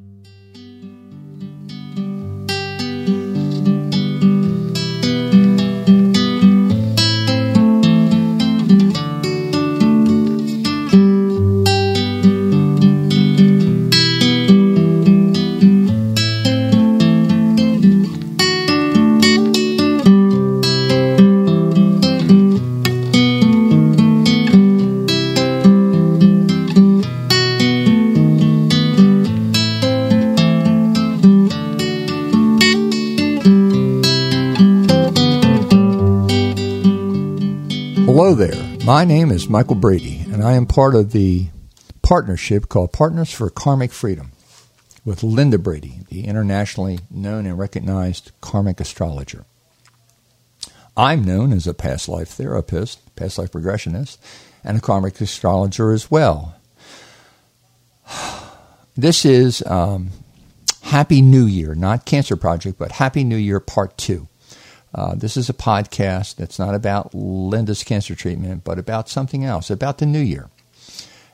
Hello My name is Michael Brady, and I am part of the partnership called Partners for Karmic Freedom with Linda Brady, the internationally known and recognized karmic astrologer. I'm known as a past life therapist, past life regressionist, and a karmic astrologer as well. This is um, Happy New Year, not Cancer Project, but Happy New Year Part 2. Uh, this is a podcast that's not about Linda's cancer treatment, but about something else, about the new year.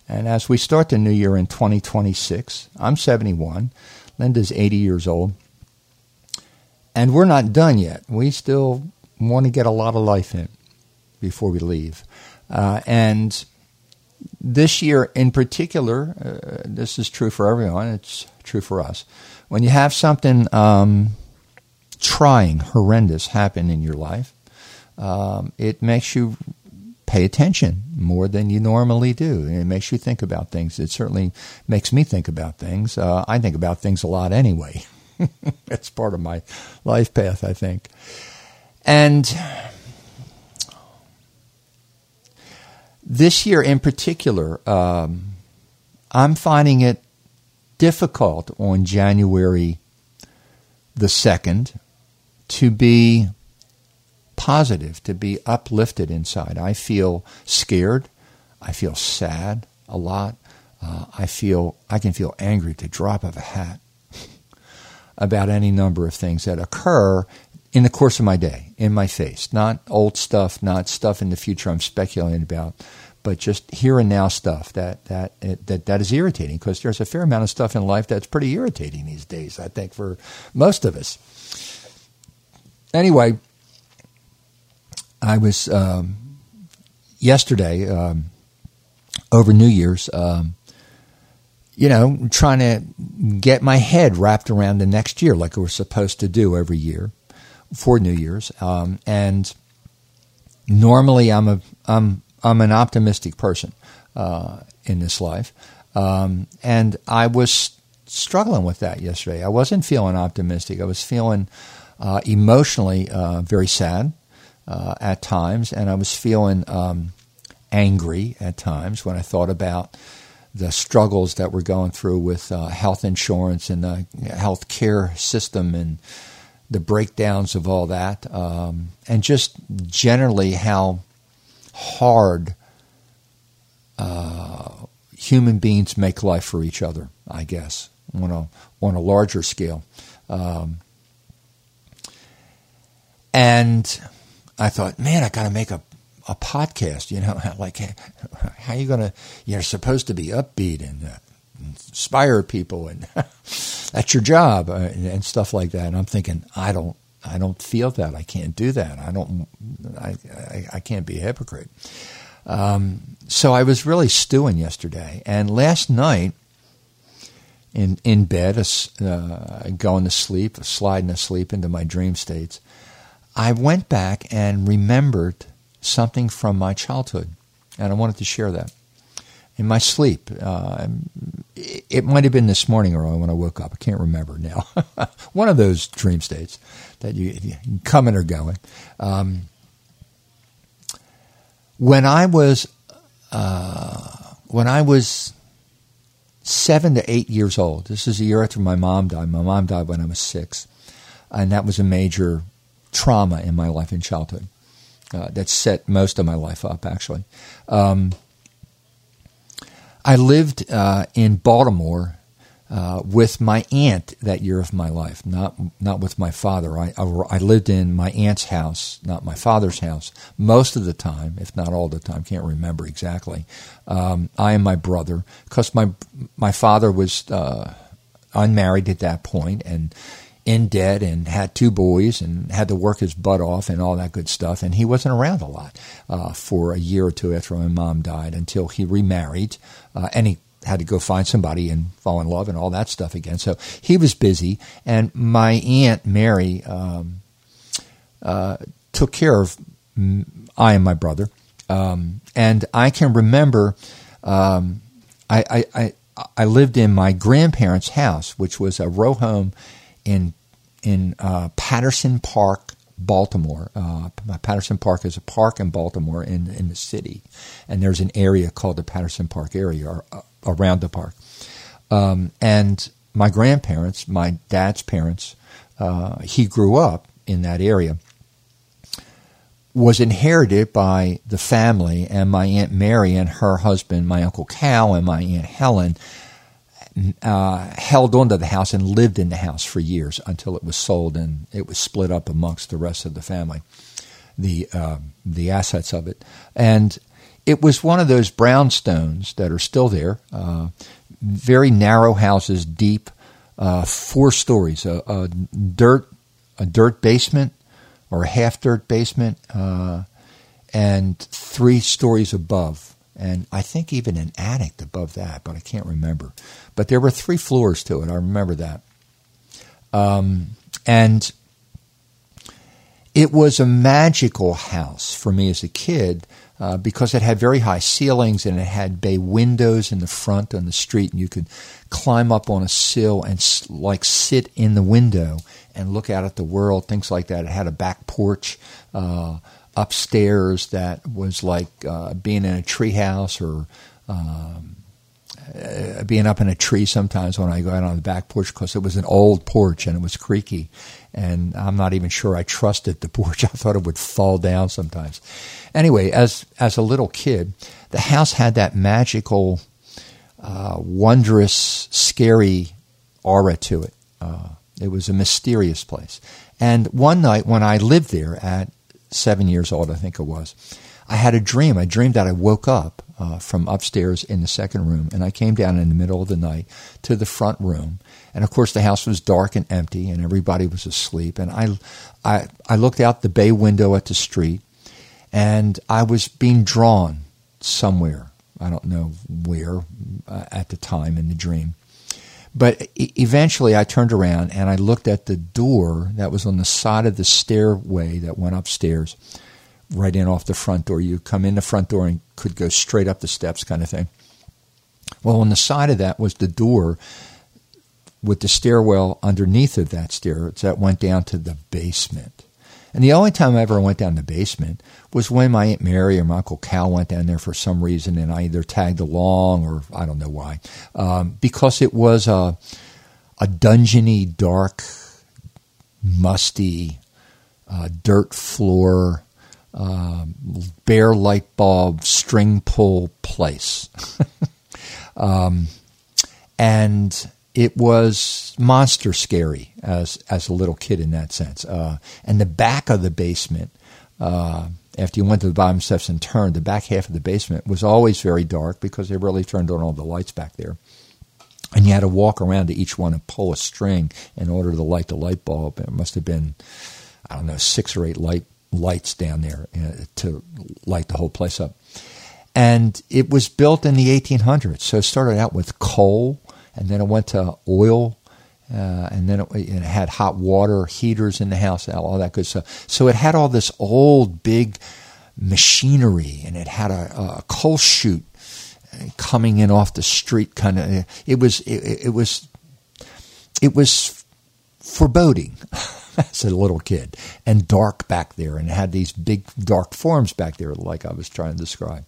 And as we start the new year in 2026, I'm 71, Linda's 80 years old, and we're not done yet. We still want to get a lot of life in before we leave. Uh, and this year in particular, uh, this is true for everyone, it's true for us. When you have something, um, trying, horrendous happen in your life, um, it makes you pay attention more than you normally do. It makes you think about things. It certainly makes me think about things. Uh, I think about things a lot anyway. It's part of my life path, I think. And this year in particular, um, I'm finding it difficult on January the 2nd to be positive, to be uplifted inside. I feel scared. I feel sad a lot. Uh, I feel I can feel angry the drop of a hat about any number of things that occur in the course of my day, in my face. Not old stuff, not stuff in the future I'm speculating about, but just here and now stuff that that that that is irritating because there's a fair amount of stuff in life that's pretty irritating these days. I think for most of us. Anyway, I was um, yesterday um, over New Year's, um, you know, trying to get my head wrapped around the next year like we're supposed to do every year for New Year's. Um, and normally, I'm a I'm I'm an optimistic person uh, in this life, um, and I was struggling with that yesterday. I wasn't feeling optimistic. I was feeling uh, emotionally uh, very sad uh, at times, and I was feeling um, angry at times when I thought about the struggles that we're going through with uh, health insurance and the health care system and the breakdowns of all that, um, and just generally how hard uh, human beings make life for each other. I guess on a on a larger scale. Um, and I thought, man, I got to make a, a podcast. You know, like how are you going to? You're supposed to be upbeat and uh, inspire people, and that's your job, uh, and, and, stuff like that. And I'm thinking, I don't, I don't feel that. I can't do that. I don't. I, I, I can't be a hypocrite. Um, so I was really stewing yesterday, and last night. In, in bed, uh, going to sleep, sliding asleep into my dream states. I went back and remembered something from my childhood, and I wanted to share that. In my sleep, uh, it might have been this morning or when I woke up. I can't remember now. One of those dream states that you, you coming or going. Um, when I was uh, when I was seven to eight years old, this is a year after my mom died. My mom died when I was six, and that was a major trauma in my life in childhood uh, that set most of my life up, actually. Um, I lived uh, in Baltimore uh, with my aunt that year of my life, not not with my father. I, I, I, lived in my aunt's house, not my father's house, most of the time, if not all the time. Can't remember exactly. Um, I and my brother, because my my father was uh, unmarried at that point and in debt and had two boys and had to work his butt off and all that good stuff. And he wasn't around a lot uh, for a year or two after my mom died until he remarried. Uh, and he had to go find somebody and fall in love and all that stuff again. So he was busy. And my aunt Mary um, uh, took care of I and my brother. Um, and I can remember um, I, I, I, I lived in my grandparents' house, which was a row home in in uh, Patterson Park, Baltimore. Uh, Patterson Park is a park in Baltimore in in the city, and there's an area called the Patterson Park area or, uh, around the park. Um, and my grandparents, my dad's parents, uh, he grew up in that area. Was inherited by the family, and my aunt Mary and her husband, my uncle Cal, and my aunt Helen uh, held onto the house and lived in the house for years until it was sold and it was split up amongst the rest of the family, the uh, the assets of it, and it was one of those brownstones that are still there, uh, very narrow houses, deep, uh, four stories, a, a, dirt a dirt basement or a half dirt basement, uh, and three stories above and I think even an attic above that, but I can't remember. But there were three floors to it. I remember that. Um, and it was a magical house for me as a kid uh, because it had very high ceilings and it had bay windows in the front on the street, and you could climb up on a sill and like sit in the window and look out at the world, things like that. It had a back porch. Uh, upstairs that was like uh, being in a treehouse or um, uh, being up in a tree sometimes when I go out on the back porch because it was an old porch and it was creaky. And I'm not even sure I trusted the porch. I thought it would fall down sometimes. Anyway, as, as a little kid, the house had that magical, uh, wondrous, scary aura to it. Uh, it was a mysterious place. And one night when I lived there at seven years old, I think it was. I had a dream. I dreamed that I woke up uh, from upstairs in the second room, and I came down in the middle of the night to the front room. And of course, the house was dark and empty, and everybody was asleep. And I, I, I looked out the bay window at the street, and I was being drawn somewhere. I don't know where uh, at the time in the dream. But eventually I turned around and I looked at the door that was on the side of the stairway that went upstairs, right in off the front door. You come in the front door and could go straight up the steps, kind of thing. Well, on the side of that was the door with the stairwell underneath of that stair that went down to the basement. And the only time I ever went down the basement was when my Aunt Mary or my Uncle Cal went down there for some reason, and I either tagged along or I don't know why. Um, because it was a, a dungeony, dark, musty, uh, dirt floor, uh, bare light bulb, string pull place. um, and it was monster scary as as a little kid in that sense. Uh, and the back of the basement, uh, after you went to the bottom steps and turned, the back half of the basement was always very dark because they really turned on all the lights back there. And you had to walk around to each one and pull a string in order to light the light bulb. It must have been, I don't know, six or eight light lights down there uh, to light the whole place up. And it was built in the 1800s, so it started out with coal and then it went to oil, uh, and then it, it, had hot water heaters in the house, all that good stuff. So it had all this old big machinery, and it had a, a coal chute coming in off the street. Kind of, it was it, it was it was foreboding. as a little kid, and dark back there, and it had these big dark forms back there, like I was trying to describe.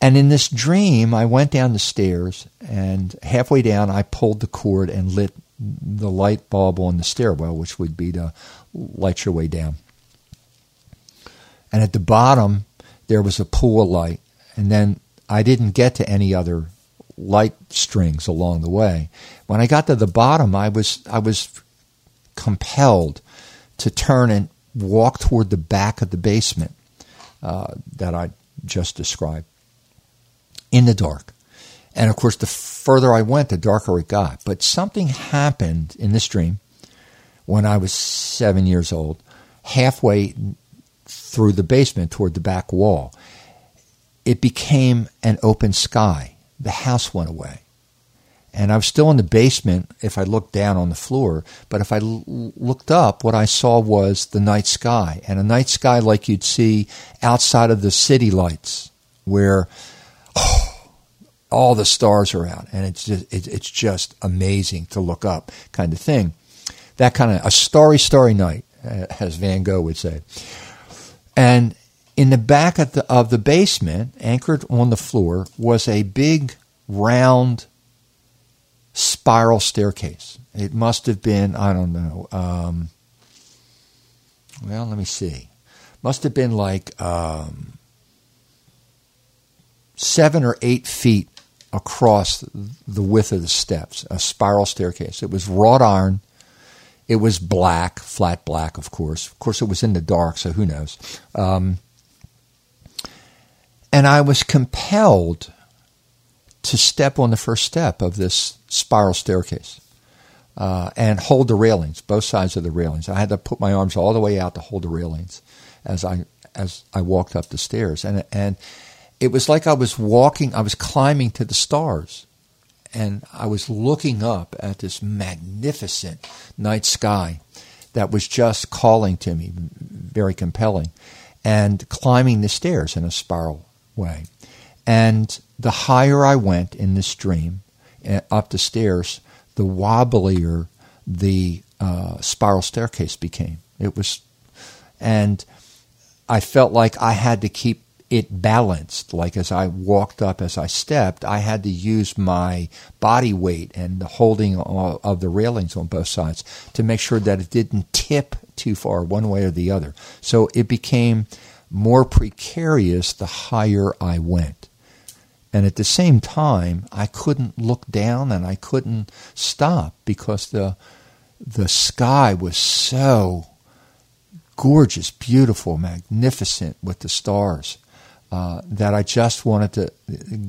And in this dream, I went down the stairs, and halfway down, I pulled the cord and lit the light bulb on the stairwell, which would be to light your way down. And at the bottom, there was a pool of light. And then I didn't get to any other light strings along the way. When I got to the bottom, I was I was compelled to turn and walk toward the back of the basement uh, that I just described in the dark. And of course, the further I went, the darker it got. But something happened in this dream when I was seven years old, halfway through the basement toward the back wall. It became an open sky. The house went away. And I was still in the basement if I looked down on the floor. But if I l- looked up, what I saw was the night sky. And a night sky like you'd see outside of the city lights, where oh, all the stars are out. And it's just, it's just amazing to look up, kind of thing. That kind of a starry, starry night, uh, as Van Gogh would say. And in the back of the, of the basement, anchored on the floor, was a big round spiral staircase. It must have been, I don't know, um, well, let me see. Must have been like um, seven or eight feet across the width of the steps, a spiral staircase. It was wrought iron. It was black, flat black, of course. Of course, it was in the dark, so who knows. Um, and I was compelled to step on the first step of this spiral staircase uh, and hold the railings, both sides of the railings. I had to put my arms all the way out to hold the railings as I as I walked up the stairs, and and it was like I was walking, I was climbing to the stars, and I was looking up at this magnificent night sky that was just calling to me, very compelling, and climbing the stairs in a spiral way. And the higher I went in this dream, uh, up the stairs, the wobblier the uh, spiral staircase became. It was, and I felt like I had to keep it balanced. Like as I walked up, as I stepped, I had to use my body weight and the holding of the railings on both sides to make sure that it didn't tip too far one way or the other. So it became more precarious the higher I went. And at the same time, I couldn't look down and I couldn't stop because the the sky was so gorgeous, beautiful, magnificent with the stars uh, that I just wanted to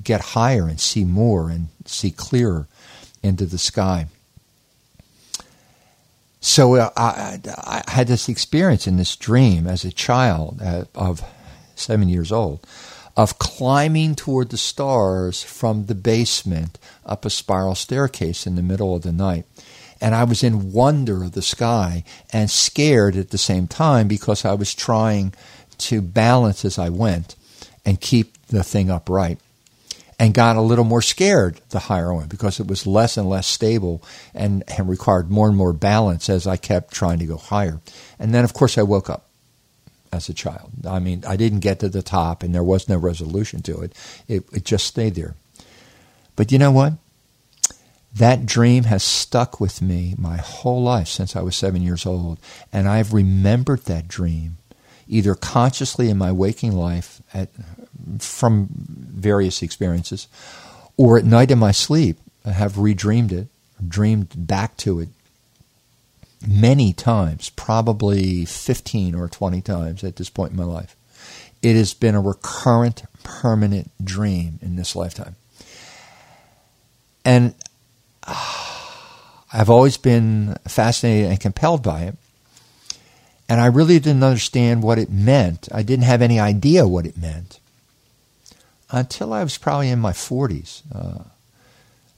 get higher and see more and see clearer into the sky. So uh, I, I, had this experience in this dream as a child uh, of seven years old of climbing toward the stars from the basement up a spiral staircase in the middle of the night. And I was in wonder of the sky and scared at the same time because I was trying to balance as I went and keep the thing upright. And got a little more scared the higher went because it was less and less stable and, and required more and more balance as I kept trying to go higher. And then, of course, I woke up as a child. I mean, I didn't get to the top and there was no resolution to it. It, it just stayed there. But you know what? That dream has stuck with me my whole life since I was seven years old. And I've remembered that dream either consciously in my waking life at, from various experiences or at night in my sleep. I have redreamed it, dreamed back to it many times, probably 15 or 20 times at this point in my life. It has been a recurrent, permanent dream in this lifetime. And I've always been fascinated and compelled by it. And I really didn't understand what it meant. I didn't have any idea what it meant until I was probably in my 40s. Uh,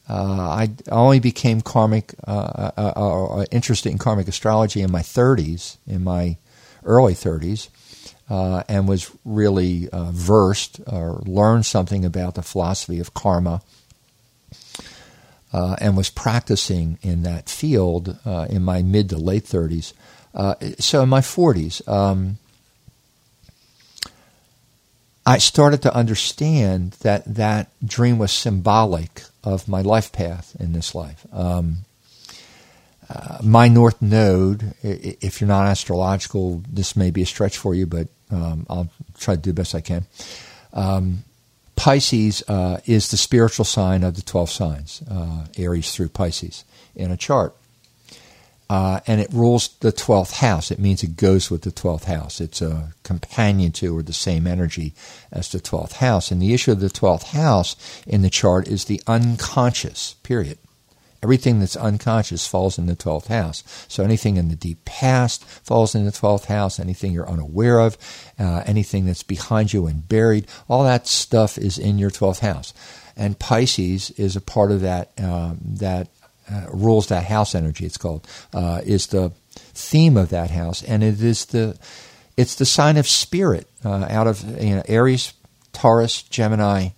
uh, I only became karmic, uh, uh, uh, interested in karmic astrology in my 30s, in my early 30s, and was really versed or learned something about the philosophy of karma. and was practicing in that field in my mid to late 30s. so in my 40s, um, I started to understand that that dream was symbolic of my life path in this life. Um, uh, my north node, if you're not astrological, this may be a stretch for you, but um, I'll try to do the best I can. Um, Pisces uh, is the spiritual sign of the 12 signs, uh, Aries through Pisces, in a chart. Uh, and it rules the 12th house. It means it goes with the 12th house. It's a companion to or the same energy as the 12th house. And the issue of the 12th house in the chart is the unconscious, period. Everything that's unconscious falls in the 12th house. So anything in the deep past falls in the 12th house, anything you're unaware of, uh, anything that's behind you and buried, all that stuff is in your 12th house. And Pisces is a part of that, um, that uh, rules that house energy, it's called, uh, is the theme of that house. And it is the, it's the sign of spirit uh, out of you know, Aries, Taurus, Gemini,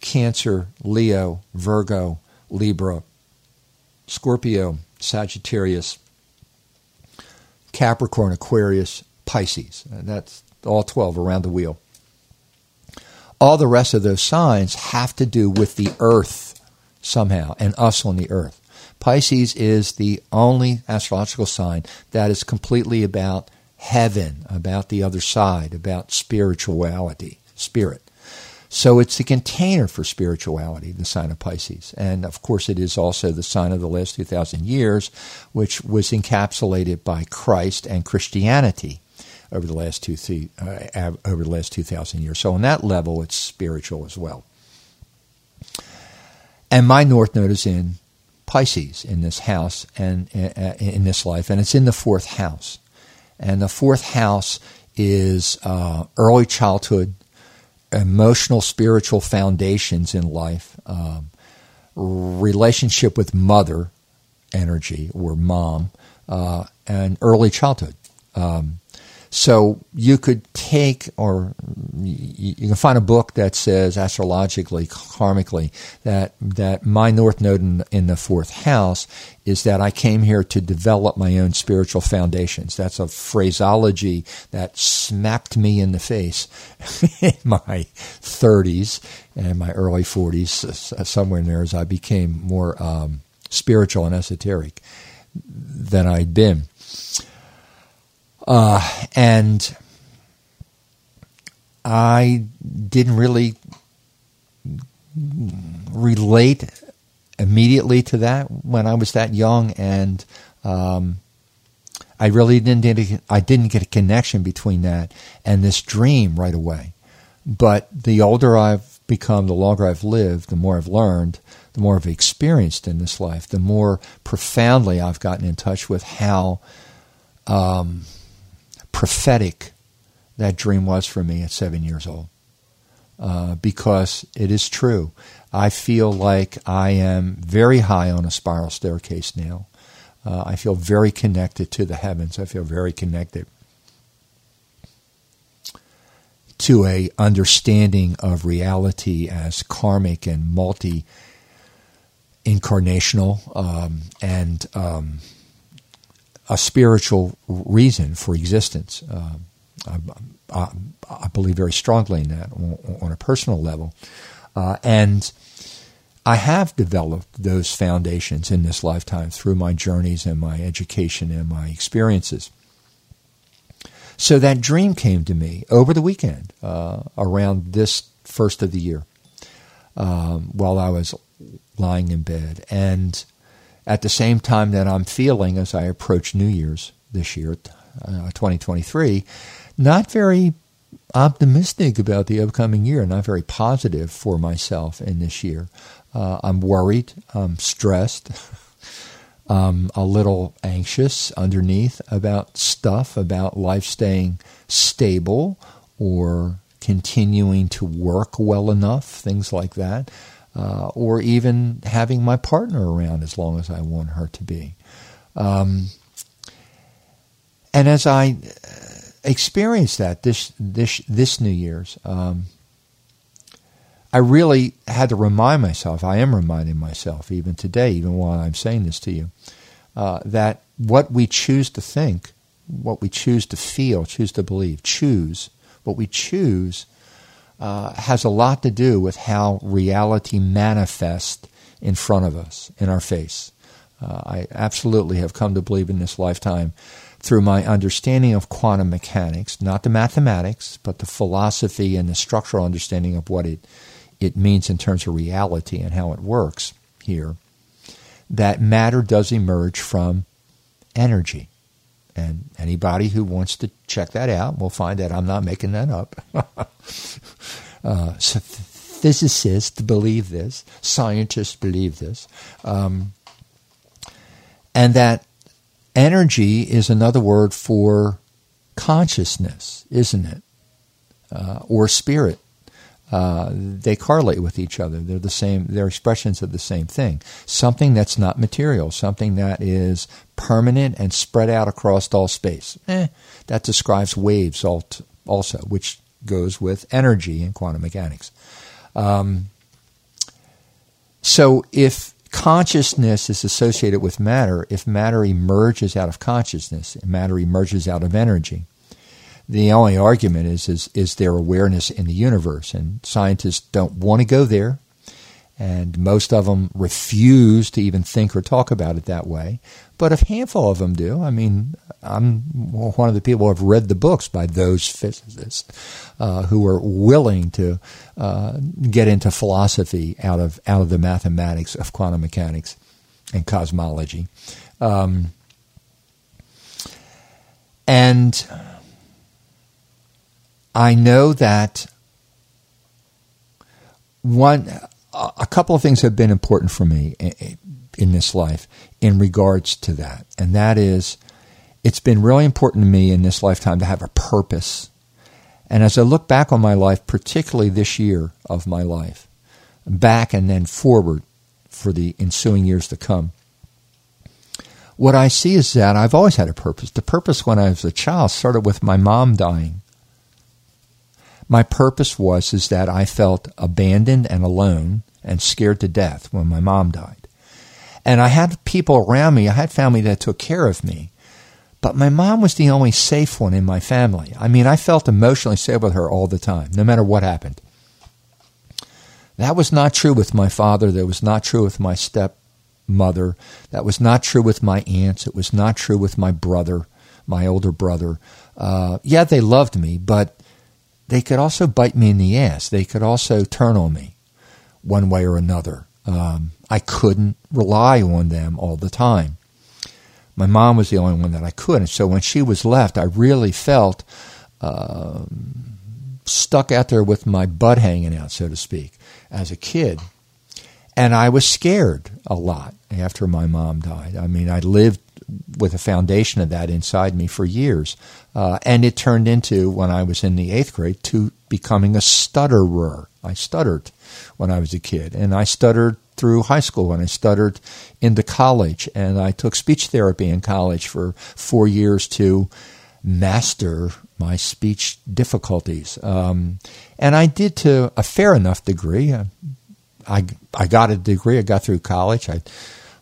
Cancer, Leo, Virgo, Libra, Scorpio, Sagittarius, Capricorn, Aquarius, Pisces. And that's all 12 around the wheel. All the rest of those signs have to do with the earth somehow and us on the earth. Pisces is the only astrological sign that is completely about heaven, about the other side, about spirituality, spirit. So it's the container for spirituality, the sign of Pisces. And of course, it is also the sign of the last 2,000 years, which was encapsulated by Christ and Christianity over the last two uh, over the last 2,000 years. So on that level, it's spiritual as well. And my North Node is in Pisces in this house and uh, in this life, and it's in the fourth house. And the fourth house is uh, early childhood, emotional, spiritual foundations in life, um, relationship with mother energy or mom, uh, and early childhood. Um, so you could take, or you can find a book that says astrologically, karmically, that that my north node in, in, the fourth house is that I came here to develop my own spiritual foundations. That's a phraseology that smacked me in the face in my 30s and my early 40s, somewhere in there, as I became more um, spiritual and esoteric than I'd been. Uh, and I didn't really relate immediately to that when I was that young, and um, I really didn't. I didn't get a connection between that and this dream right away. But the older I've become, the longer I've lived, the more I've learned, the more I've experienced in this life, the more profoundly I've gotten in touch with how um, prophetic that dream was for me at seven years old. Uh, because it is true. I feel like I am very high on a spiral staircase now. Uh, I feel very connected to the heavens. I feel very connected to a understanding of reality as karmic and multi incarnational um, and um, a spiritual reason for existence. Uh, I, I, I, believe very strongly in that on, on a personal level. Uh, and I have developed those foundations in this lifetime through my journeys and my education and my experiences. So that dream came to me over the weekend, uh, around this first of the year, um, while I was lying in bed. And at the same time that I'm feeling as I approach New Year's this year, uh, 2023, not very optimistic about the upcoming year, not very positive for myself in this year. Uh, I'm worried, I'm stressed, I'm a little anxious underneath about stuff, about life staying stable or continuing to work well enough, things like that uh, or even having my partner around as long as I want her to be. Um, and as I uh, experienced that this this this New Year's, um, I really had to remind myself. I am reminding myself even today, even while I'm saying this to you, uh, that what we choose to think, what we choose to feel, choose to believe, choose what we choose uh, has a lot to do with how reality manifests in front of us, in our face. Uh, I absolutely have come to believe in this lifetime through my understanding of quantum mechanics, not the mathematics, but the philosophy and the structural understanding of what it, it means in terms of reality and how it works here, that matter does emerge from energy. And anybody who wants to check that out will find that I'm not making that up. uh, so physicists believe this, scientists believe this, um, and that energy is another word for consciousness, isn't it? Uh, or spirit. Uh, they correlate with each other. They're the same. They're expressions of the same thing. Something that's not material. Something that is permanent and spread out across all space. Eh, that describes waves also, which goes with energy in quantum mechanics. Um, so if consciousness is associated with matter, if matter emerges out of consciousness, matter emerges out of energy, the only argument is, is is there awareness in the universe, and scientists don't want to go there, and most of them refuse to even think or talk about it that way. But a handful of them do. I mean, I'm one of the people who have read the books by those physicists uh, who are willing to uh, get into philosophy out of out of the mathematics of quantum mechanics and cosmology, um, and I know that one, a couple of things have been important for me in this life in regards to that, and that is, it's been really important to me in this lifetime to have a purpose. And as I look back on my life, particularly this year of my life, back and then forward for the ensuing years to come, what I see is that I've always had a purpose. The purpose when I was a child started with my mom dying my purpose was is that I felt abandoned and alone and scared to death when my mom died. And I had people around me, I had family that took care of me. But my mom was the only safe one in my family. I mean, I felt emotionally safe with her all the time, no matter what happened. That was not true with my father. That was not true with my stepmother. That was not true with my aunts. It was not true with my brother, my older brother. Uh, yeah, they loved me, but they could also bite me in the ass. They could also turn on me one way or another. Um, I couldn't rely on them all the time. My mom was the only one that I could. And so when she was left, I really felt uh, stuck out there with my butt hanging out, so to speak, as a kid. And I was scared a lot after my mom died. I mean, I lived with a foundation of that inside me for years. Uh, and it turned into, when I was in the eighth grade, to becoming a stutterer. I stuttered when I was a kid, and I stuttered through high school, and I stuttered into college, and I took speech therapy in college for four years to master my speech difficulties. Um, and I did to a fair enough degree. I, I got a degree. I got through college. I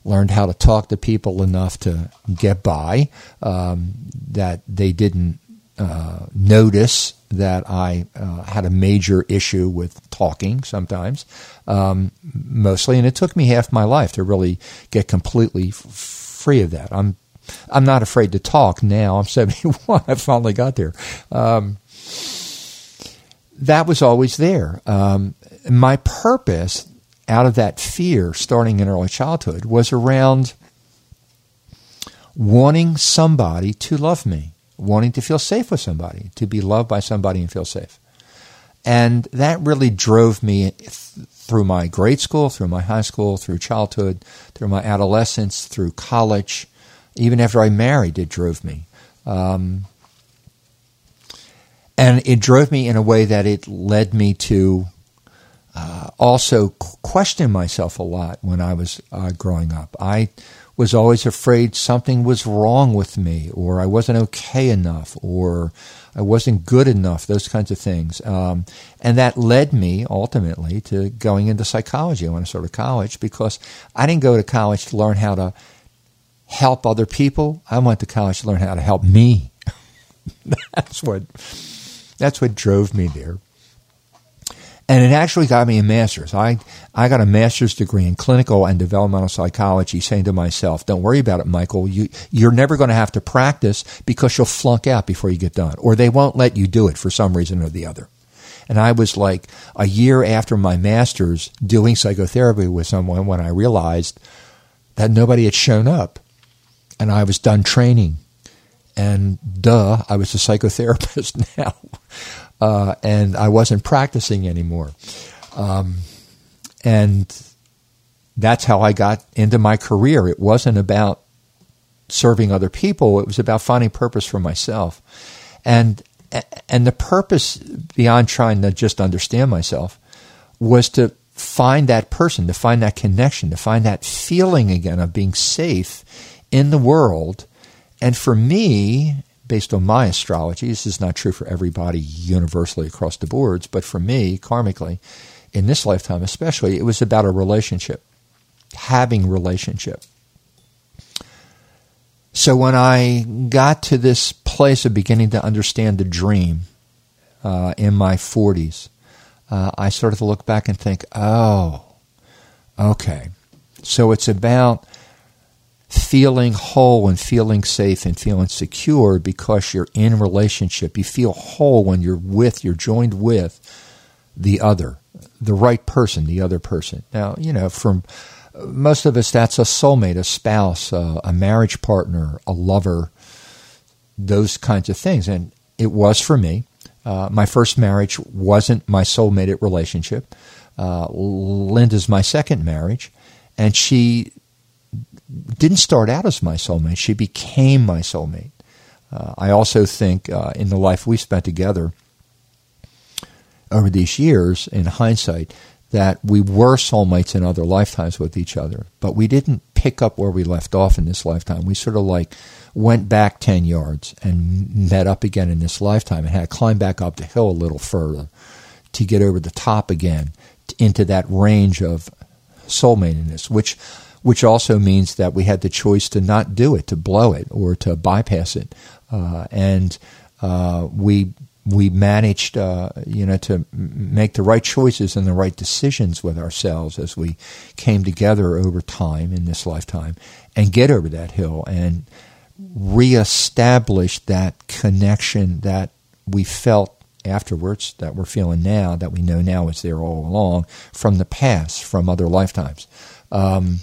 learned how to talk to people enough to get by, um, that they didn't uh, notice that I uh, had a major issue with talking sometimes, um, mostly, and it took me half my life to really get completely f- free of that. I'm I'm not afraid to talk now. I'm 71. I finally got there. Um, that was always there. Um, my purpose out of that fear starting in early childhood was around wanting somebody to love me, wanting to feel safe with somebody, to be loved by somebody and feel safe. And that really drove me th- through my grade school, through my high school, through childhood, through my adolescence, through college. Even after I married, it drove me. Um, and it drove me in a way that it led me to uh, also question myself a lot when I was uh, growing up. I was always afraid something was wrong with me, or I wasn't okay enough, or I wasn't good enough, those kinds of things. Um, and that led me ultimately to going into psychology. when I to college because I didn't go to college to learn how to help other people. I went to college to learn how to help me. that's what that's what drove me there and it actually got me a master's. I, I got a master's degree in clinical and developmental psychology, saying to myself, don't worry about it, Michael. You, you're never going to have to practice because you'll flunk out before you get done, or they won't let you do it for some reason or the other. And I was like a year after my master's doing psychotherapy with someone when I realized that nobody had shown up. and I was done training. And duh, I was a psychotherapist now. Uh, and I wasn't practicing anymore. Um, and that's how I got into my career. It wasn't about serving other people, it was about finding purpose for myself. And and the purpose beyond trying to just understand myself was to find that person, to find that connection, to find that feeling again of being safe in the world. And for me, based on my astrology, this is not true for everybody universally across the boards, but for me, karmically, in this lifetime especially, it was about a relationship, having relationship. So when I got to this place of beginning to understand the dream uh, in my 40s, uh, I started to look back and think, oh, okay. So it's about feeling whole and feeling safe and feeling secure because you're in relationship. You feel whole when you're with, you're joined with the other, the right person, the other person. Now, you know, from most of us, that's a soulmate, a spouse, uh, a marriage partner, a lover, those kinds of things. And it was for me. Uh, my first marriage wasn't my soulmate relationship. Uh, Linda's my second marriage, and she didn't start out as my soulmate. She became my soulmate. Uh, I also think uh, in the life we spent together over these years, in hindsight, that we were soulmates in other lifetimes with each other, but we didn't pick up where we left off in this lifetime. We sort of like went back 10 yards and met up again in this lifetime and had to climb back up the hill a little further to get over the top again into that range of soulmateness, which which also means that we had the choice to not do it, to blow it, or to bypass it, uh, and uh, we we managed, uh, you know, to make the right choices and the right decisions with ourselves as we came together over time in this lifetime and get over that hill and reestablish that connection that we felt afterwards that we're feeling now that we know now is there all along from the past from other lifetimes. Um,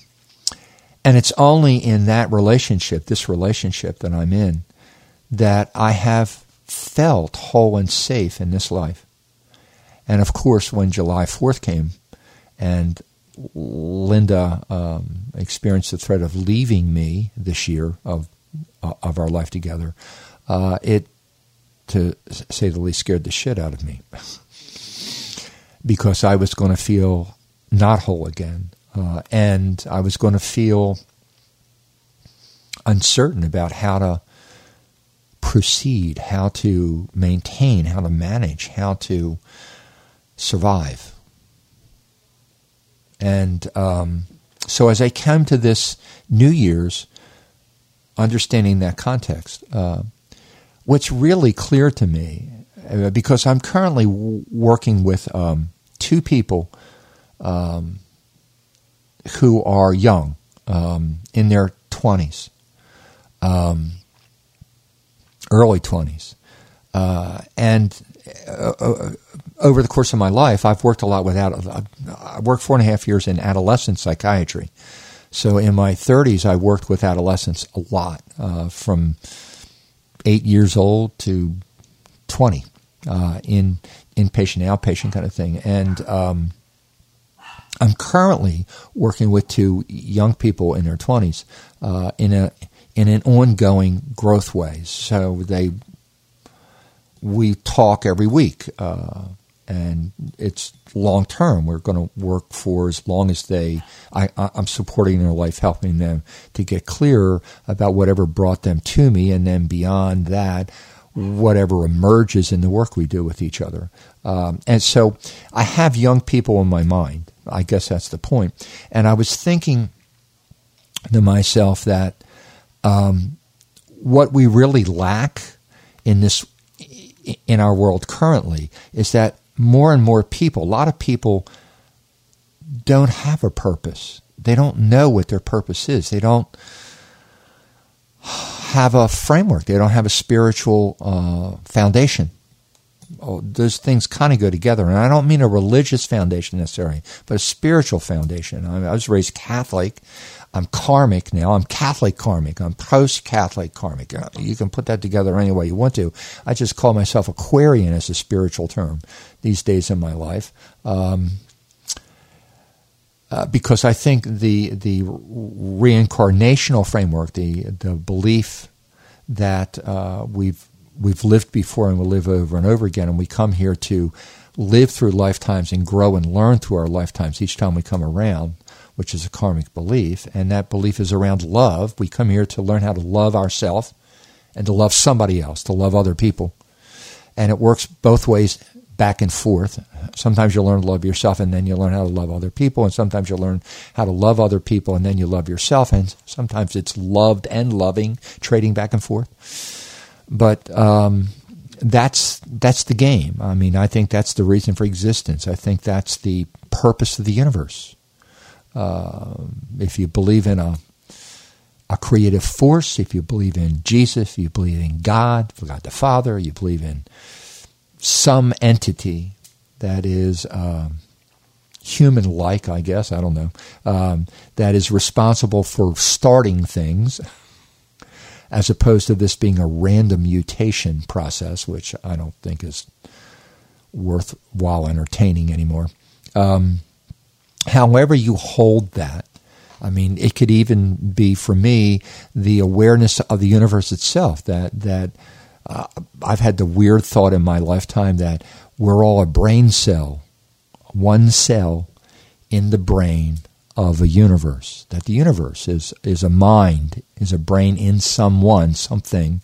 and it's only in that relationship this relationship that i'm in that i have felt whole and safe in this life. And of course, when July 4th came and Linda um, experienced the threat of leaving me this year of, uh, of our life together, uh, it, to say the least, scared the shit out of me. because I was going to feel not whole again. Uh, and I was going to feel uncertain about how to proceed, how to maintain, how to manage, how to survive. And um, so as I came to this New Year's, understanding that context, uh, what's really clear to me, uh, because I'm currently w- working with um, two people um, who are young, um, in their 20s. Um, early 20s. Uh, and uh, uh, over the course of my life, I've worked a lot with adult, I worked four and a half years in adolescent psychiatry. So in my 30s, I worked with adolescents a lot, uh, from eight years old to 20, uh, in inpatient, outpatient kind of thing. And um, I'm currently working with two young people in their 20s uh, in a in an ongoing growth way. So they we talk every week, uh, and it's long term. We're going to work for as long as they. I, I'm supporting their life, helping them to get clearer about whatever brought them to me, and then beyond that, whatever emerges in the work we do with each other. Um, and so, I have young people in my mind. I guess that's the point. And I was thinking to myself that um, what we really lack in this in our world currently is that more and more people, a lot of people, don't have a purpose. They don't know what their purpose is. They don't have a framework. They don't have a spiritual uh, foundation. Oh, those things kind of go together. And I don't mean a religious foundation necessarily, but a spiritual foundation. I, I was raised Catholic. I'm karmic now. I'm Catholic karmic. I'm post Catholic karmic. Uh, you can put that together any way you want to. I just call myself Aquarian as a spiritual term these days in my life. Um, uh, because I think the the reincarnational framework, the the belief that uh, we've we've lived before and will live over and over again, and we come here to live through lifetimes and grow and learn through our lifetimes each time we come around, which is a karmic belief, and that belief is around love. We come here to learn how to love ourselves and to love somebody else, to love other people, and it works both ways back and forth. Sometimes you'll learn to love yourself and then you learn how to love other people. And sometimes you'll learn how to love other people and then you love yourself. And sometimes it's loved and loving, trading back and forth. But um, that's that's the game. I mean, I think that's the reason for existence. I think that's the purpose of the universe. Uh, if you believe in a a creative force, if you believe in Jesus, if you believe in God, God the Father, you believe in some entity that is um, human like, I guess, I don't know, um, that is responsible for starting things, as opposed to this being a random mutation process, which I don't think is worthwhile entertaining anymore. Um, however, you hold that, I mean, it could even be for me the awareness of the universe itself that that uh, I've had the weird thought in my lifetime that we're all a brain cell, one cell in the brain of a universe. That the universe is is a mind, is a brain in someone, something,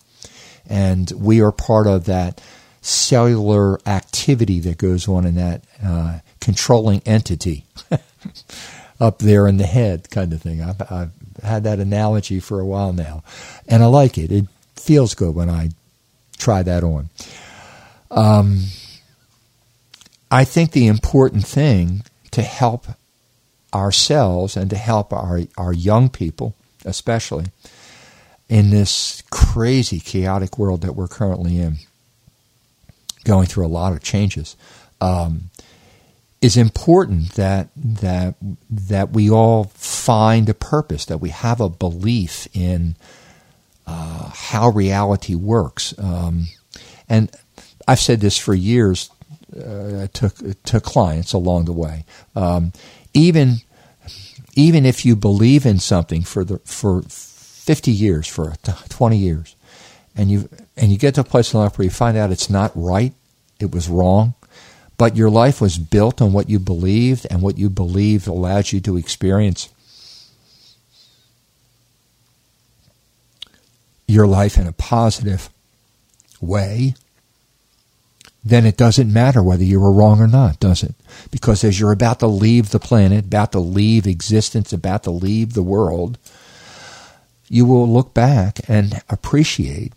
and we are part of that cellular activity that goes on in that uh, controlling entity up there in the head, kind of thing. I've, I've had that analogy for a while now, and I like it. It feels good when I try that on. Um, I think the important thing to help ourselves and to help our, our young people, especially in this crazy, chaotic world that we're currently in, going through a lot of changes, um, is important that that that we all find a purpose, that we have a belief in uh, how reality works. Um, and I've said this for years uh, to, to clients along the way. Um, even even if you believe in something for the for 50 years, for 20 years, and you and you get to a place in life where you find out it's not right, it was wrong, but your life was built on what you believed, and what you believed allows you to experience your life in a positive way, then it doesn't matter whether you were wrong or not, does it? Because as you're about to leave the planet, about to leave existence, about to leave the world, you will look back and appreciate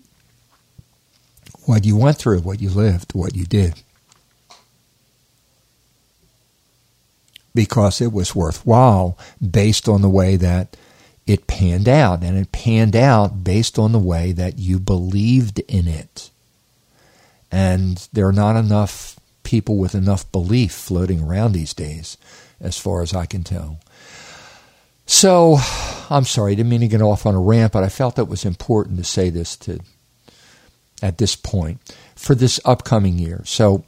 what you went through, what you lived, what you did. Because it was worthwhile based on the way that it panned out. And it panned out based on the way that you believed in it. And there are not enough people with enough belief floating around these days, as far as I can tell. So, I'm sorry, I didn't mean to get off on a rant, but I felt it was important to say this to at this point for this upcoming year. So,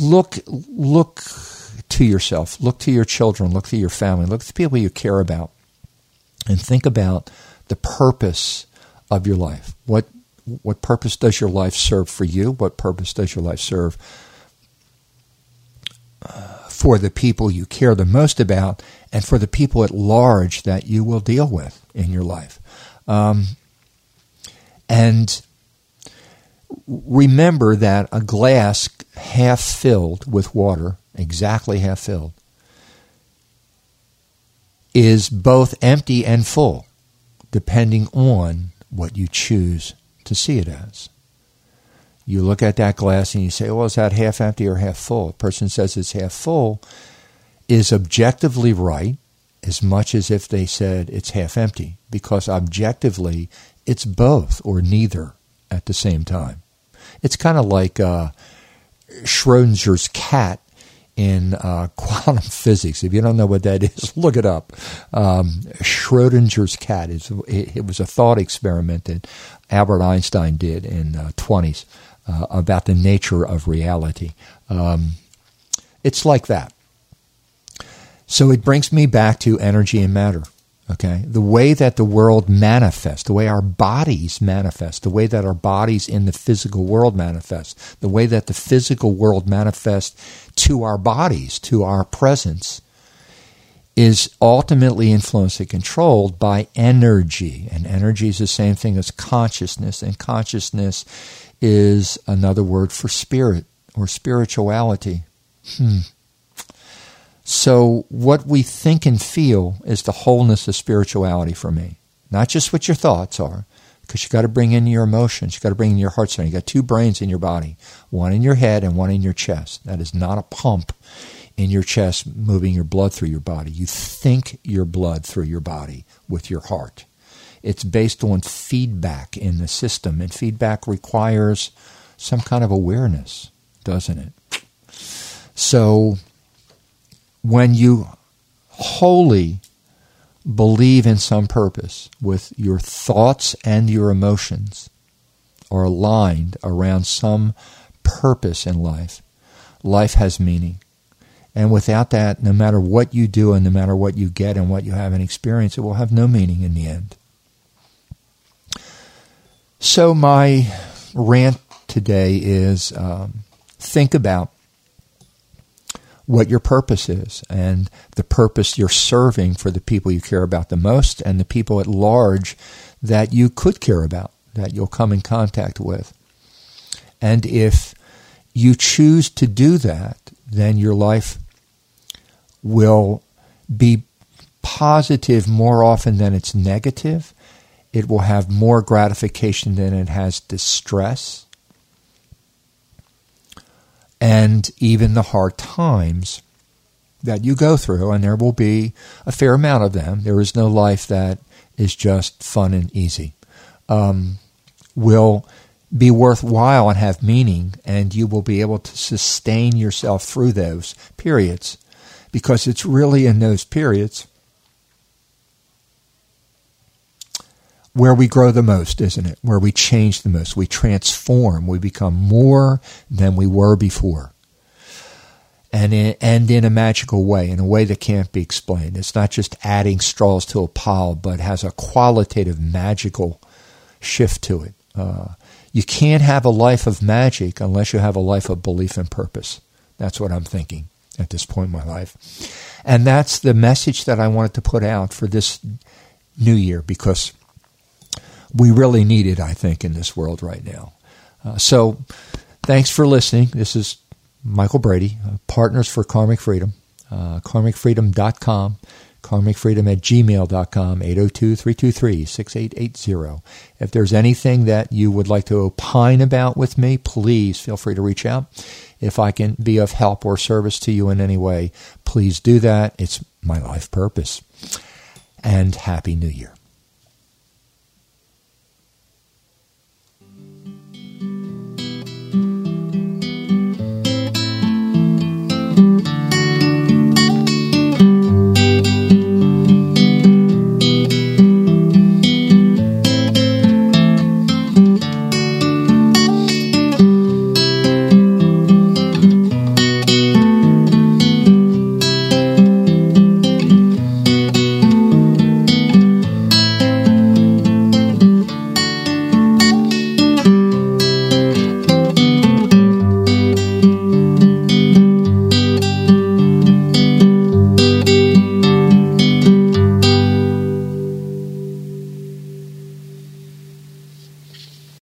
look look to yourself, look to your children, look to your family, look to the people you care about, and think about the purpose of your life. What what purpose does your life serve for you? What purpose does your life serve uh, for the people you care the most about, and for the people at large that you will deal with in your life? Um, and remember that a glass half filled with water exactly half filled, is both empty and full, depending on what you choose to see it as. You look at that glass and you say, well, is that half empty or half full? A person says it's half full is objectively right as much as if they said it's half empty, because objectively it's both or neither at the same time. It's kind of like uh, Schrodinger's cat in uh, quantum physics. If you don't know what that is, look it up. Um, Schrodinger's cat is it, it, was a thought experiment that Albert Einstein did in the uh, 20s uh, about the nature of reality. Um, it's like that. So it brings me back to energy and matter. Okay. The way that the world manifests, the way our bodies manifest, the way that our bodies in the physical world manifest, the way that the physical world manifests to our bodies, to our presence, is ultimately influenced and controlled by energy. And energy is the same thing as consciousness, and consciousness is another word for spirit or spirituality. Hmm. So, what we think and feel is the wholeness of spirituality for me. Not just what your thoughts are, because you got to bring in your emotions, you got to bring in your heart center. You got two brains in your body, one in your head and one in your chest. That is not a pump in your chest moving your blood through your body. You think your blood through your body with your heart. It's based on feedback in the system, and feedback requires some kind of awareness, doesn't it? So, when you wholly believe in some purpose with your thoughts and your emotions are aligned around some purpose in life, life has meaning. And without that, no matter what you do and no matter what you get and what you have and experience, it will have no meaning in the end. So, my rant today is um, think about what your purpose is and the purpose you're serving for the people you care about the most and the people at large that you could care about, that you'll come in contact with. And if you choose to do that, then your life will be positive more often than it's negative. It will have more gratification than it has distress and even the hard times that you go through, and there will be a fair amount of them. There is no life that is just fun and easy. Um, will be worthwhile and have meaning, and you will be able to sustain yourself through those periods because it's really in those periods where we grow the most, isn't it? Where we change the most. We transform. We become more than we were before. And in, and in a magical way, in a way that can't be explained. It's not just adding straws to a pile, but has a qualitative, magical shift to it. Uh, you can't have a life of magic unless you have a life of belief and purpose. That's what I'm thinking at this point in my life. And that's the message that I wanted to put out for this new year because we really need it, I think, in this world right now. Uh, so, thanks for listening. This is Michael Brady, uh, Partners for Karmic Freedom, uh, karmicfreedom.com, karmicfreedom at gmail.com, 802-323-6880. If there's anything that you would like to opine about with me, please feel free to reach out. If I can be of help or service to you in any way, please do that. It's my life purpose. And Happy New Year.